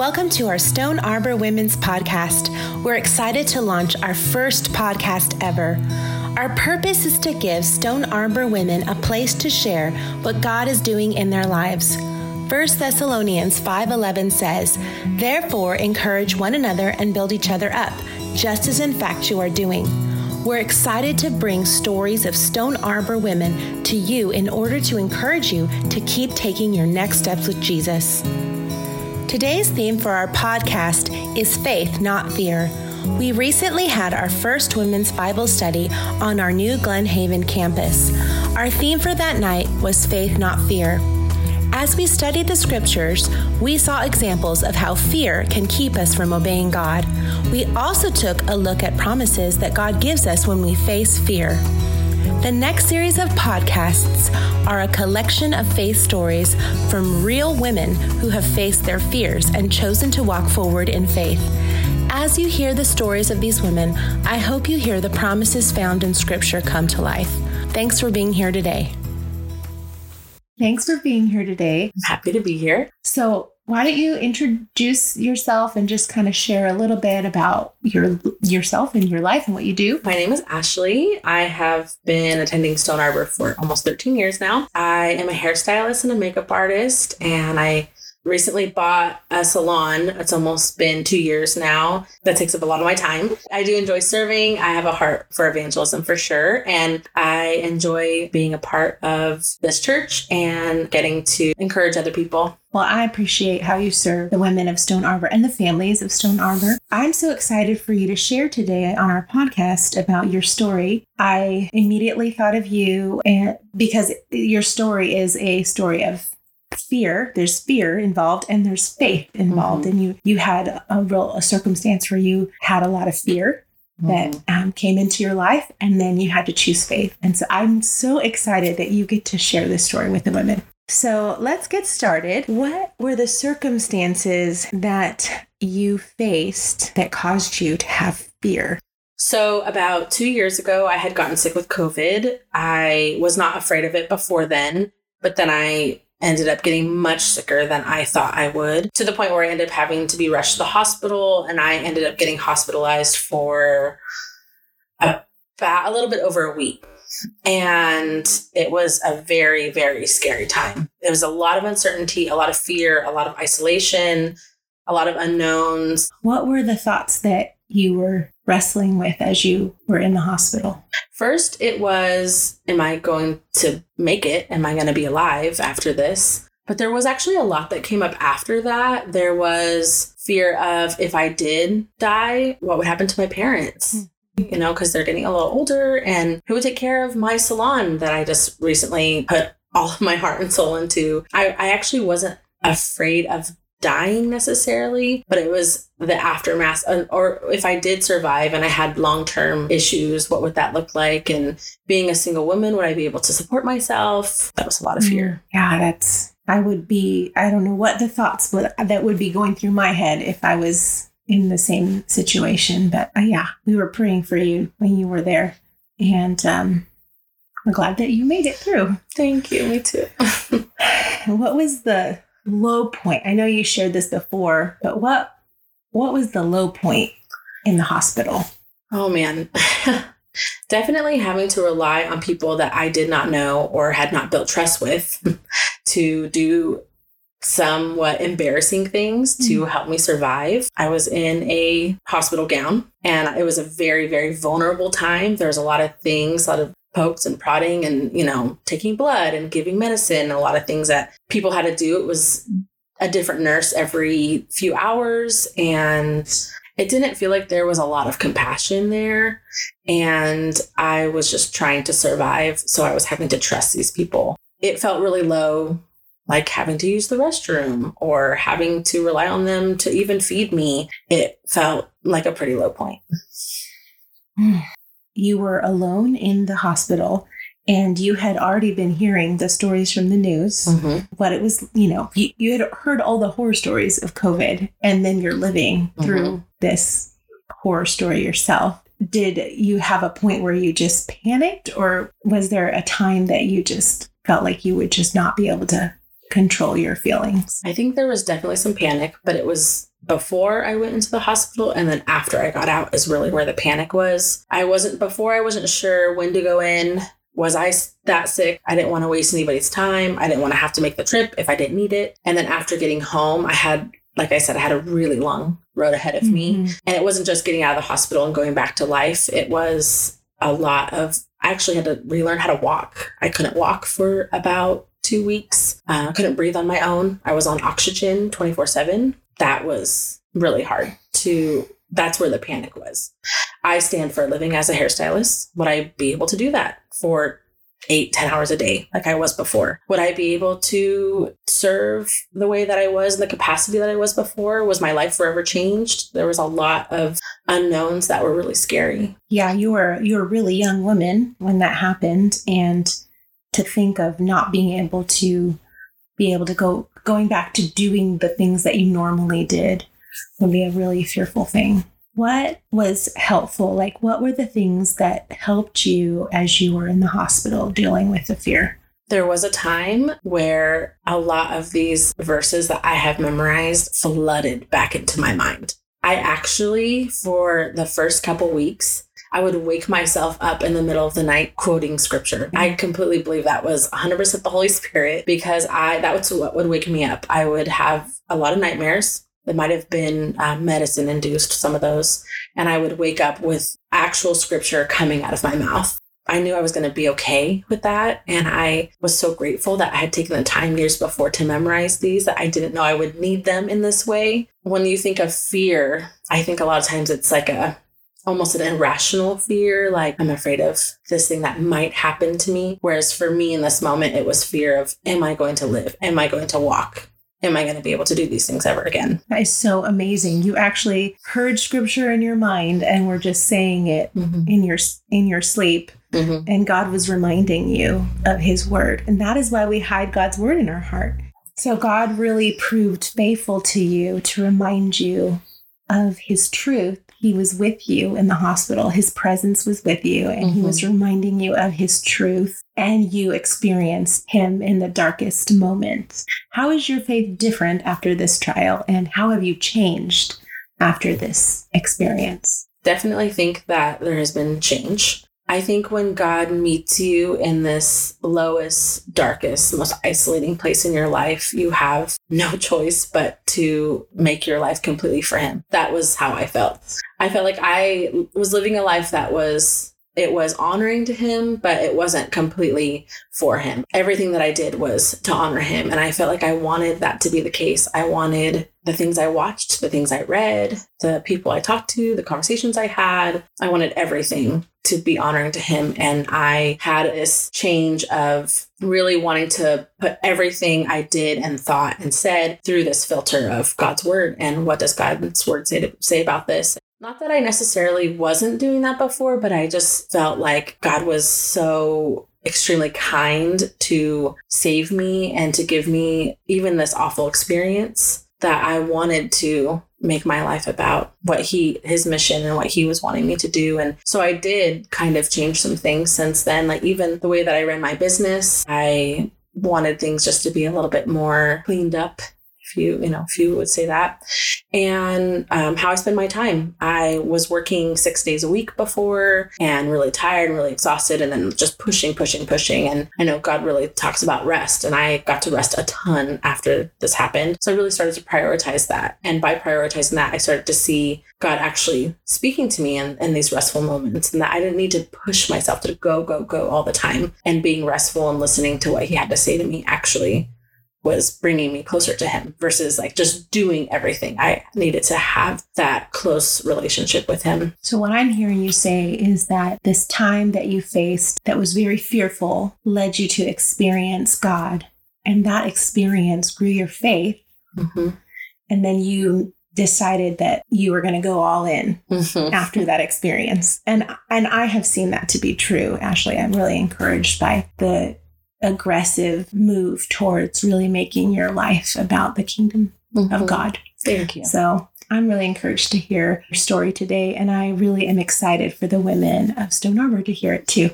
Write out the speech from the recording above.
Welcome to our Stone Arbor Women's Podcast. We're excited to launch our first podcast ever. Our purpose is to give Stone Arbor women a place to share what God is doing in their lives. 1 Thessalonians 5:11 says, "Therefore encourage one another and build each other up, just as in fact you are doing." We're excited to bring stories of Stone Arbor women to you in order to encourage you to keep taking your next steps with Jesus. Today's theme for our podcast is faith, not fear. We recently had our first women's Bible study on our new Glen Haven campus. Our theme for that night was faith, not fear. As we studied the scriptures, we saw examples of how fear can keep us from obeying God. We also took a look at promises that God gives us when we face fear. The next series of podcasts are a collection of faith stories from real women who have faced their fears and chosen to walk forward in faith. As you hear the stories of these women, I hope you hear the promises found in Scripture come to life. Thanks for being here today. Thanks for being here today. I'm happy to be here. So, why don't you introduce yourself and just kind of share a little bit about your yourself and your life and what you do? My name is Ashley. I have been attending Stone Arbor for almost 13 years now. I am a hairstylist and a makeup artist, and I recently bought a salon. It's almost been two years now. That takes up a lot of my time. I do enjoy serving. I have a heart for evangelism for sure. And I enjoy being a part of this church and getting to encourage other people. Well, I appreciate how you serve the women of Stone Arbor and the families of Stone Arbor. I'm so excited for you to share today on our podcast about your story. I immediately thought of you and because your story is a story of fear there's fear involved and there's faith involved mm-hmm. and you you had a real a circumstance where you had a lot of fear that mm-hmm. um, came into your life and then you had to choose faith and so i'm so excited that you get to share this story with the women so let's get started what were the circumstances that you faced that caused you to have fear so, about two years ago, I had gotten sick with COVID. I was not afraid of it before then, but then I ended up getting much sicker than I thought I would to the point where I ended up having to be rushed to the hospital and I ended up getting hospitalized for about a little bit over a week. And it was a very, very scary time. There was a lot of uncertainty, a lot of fear, a lot of isolation, a lot of unknowns. What were the thoughts that you were wrestling with as you were in the hospital? First, it was Am I going to make it? Am I going to be alive after this? But there was actually a lot that came up after that. There was fear of if I did die, what would happen to my parents? Mm-hmm. You know, because they're getting a little older, and who would take care of my salon that I just recently put all of my heart and soul into? I, I actually wasn't afraid of dying necessarily, but it was the aftermath. Or if I did survive and I had long term issues, what would that look like? And being a single woman, would I be able to support myself? That was a lot of fear. Mm, yeah, that's, I would be, I don't know what the thoughts would, that would be going through my head if I was in the same situation. But uh, yeah, we were praying for you when you were there. And, um, we're glad that you made it through. Thank you. Me too. what was the low point? I know you shared this before, but what what was the low point in the hospital? Oh man. Definitely having to rely on people that I did not know or had not built trust with to do somewhat embarrassing things to mm. help me survive. I was in a hospital gown and it was a very, very vulnerable time. There's a lot of things, a lot of pokes and prodding and, you know, taking blood and giving medicine, a lot of things that people had to do. It was a different nurse every few hours and it didn't feel like there was a lot of compassion there. And I was just trying to survive. So I was having to trust these people. It felt really low, like having to use the restroom or having to rely on them to even feed me. It felt like a pretty low point. Hmm. You were alone in the hospital and you had already been hearing the stories from the news, mm-hmm. what it was, you know, you, you, had heard all the horror stories of COVID, and then you're living mm-hmm. through this horror story yourself. Did you have a point where you just panicked, or was there a time that you just felt like you would just not be able to control your feelings? I think there was definitely some panic, but it was before I went into the hospital and then after I got out is really where the panic was. I wasn't before I wasn't sure when to go in. Was I that sick? I didn't want to waste anybody's time. I didn't want to have to make the trip if I didn't need it. And then after getting home, I had like I said, I had a really long road ahead of mm-hmm. me. And it wasn't just getting out of the hospital and going back to life. It was a lot of, I actually had to relearn how to walk. I couldn't walk for about two weeks. Uh, I couldn't breathe on my own. I was on oxygen 24 7. That was really hard to, that's where the panic was. I stand for a living as a hairstylist. Would I be able to do that for eight, ten hours a day like I was before? Would I be able to serve the way that I was in the capacity that I was before? Was my life forever changed? There was a lot of unknowns that were really scary. Yeah, you were you were a really young woman when that happened and to think of not being able to be able to go going back to doing the things that you normally did would be a really fearful thing. What was helpful? Like, what were the things that helped you as you were in the hospital dealing with the fear? There was a time where a lot of these verses that I have memorized flooded back into my mind. I actually, for the first couple weeks, I would wake myself up in the middle of the night quoting scripture. I completely believe that was 100% the Holy Spirit because I that was what would wake me up. I would have a lot of nightmares. It might have been uh, medicine induced, some of those. And I would wake up with actual scripture coming out of my mouth. I knew I was going to be okay with that. And I was so grateful that I had taken the time years before to memorize these, that I didn't know I would need them in this way. When you think of fear, I think a lot of times it's like a almost an irrational fear like i'm afraid of this thing that might happen to me whereas for me in this moment it was fear of am i going to live am i going to walk am I going to be able to do these things ever again? That is so amazing. You actually heard scripture in your mind and were just saying it mm-hmm. in your in your sleep. Mm-hmm. And God was reminding you of his word. And that is why we hide God's word in our heart. So God really proved faithful to you to remind you of his truth he was with you in the hospital. His presence was with you, and mm-hmm. he was mm-hmm. reminding you of his truth, and you experienced him in the darkest moments. How is your faith different after this trial, and how have you changed after this experience? Definitely think that there has been change. I think when God meets you in this lowest, darkest, most isolating place in your life, you have no choice but to make your life completely for Him. That was how I felt. I felt like I was living a life that was it was honoring to him, but it wasn't completely for him. Everything that I did was to honor him. And I felt like I wanted that to be the case. I wanted the things I watched, the things I read, the people I talked to, the conversations I had. I wanted everything to be honoring to him. And I had this change of really wanting to put everything I did and thought and said through this filter of God's word and what does God's word say to say about this not that I necessarily wasn't doing that before, but I just felt like God was so extremely kind to save me and to give me even this awful experience that I wanted to make my life about what he his mission and what he was wanting me to do. And so I did kind of change some things since then. Like even the way that I ran my business I wanted things just to be a little bit more cleaned up you you know few would say that. And um, how i spend my time. I was working six days a week before and really tired and really exhausted and then just pushing pushing pushing. And i know god really talks about rest and i got to rest a ton after this happened. So i really started to prioritize that. And by prioritizing that i started to see god actually speaking to me in, in these restful moments and that i didn't need to push myself to go go go all the time and being restful and listening to what he had to say to me actually was bringing me closer to him versus like just doing everything. I needed to have that close relationship with him. So, what I'm hearing you say is that this time that you faced that was very fearful led you to experience God. And that experience grew your faith. Mm-hmm. And then you decided that you were going to go all in mm-hmm. after that experience. And and I have seen that to be true. Ashley, I'm really encouraged by the aggressive move towards really making your life about the kingdom mm-hmm. of God. Thank you. So I'm really encouraged to hear your story today, and I really am excited for the women of Stone Arbor to hear it too.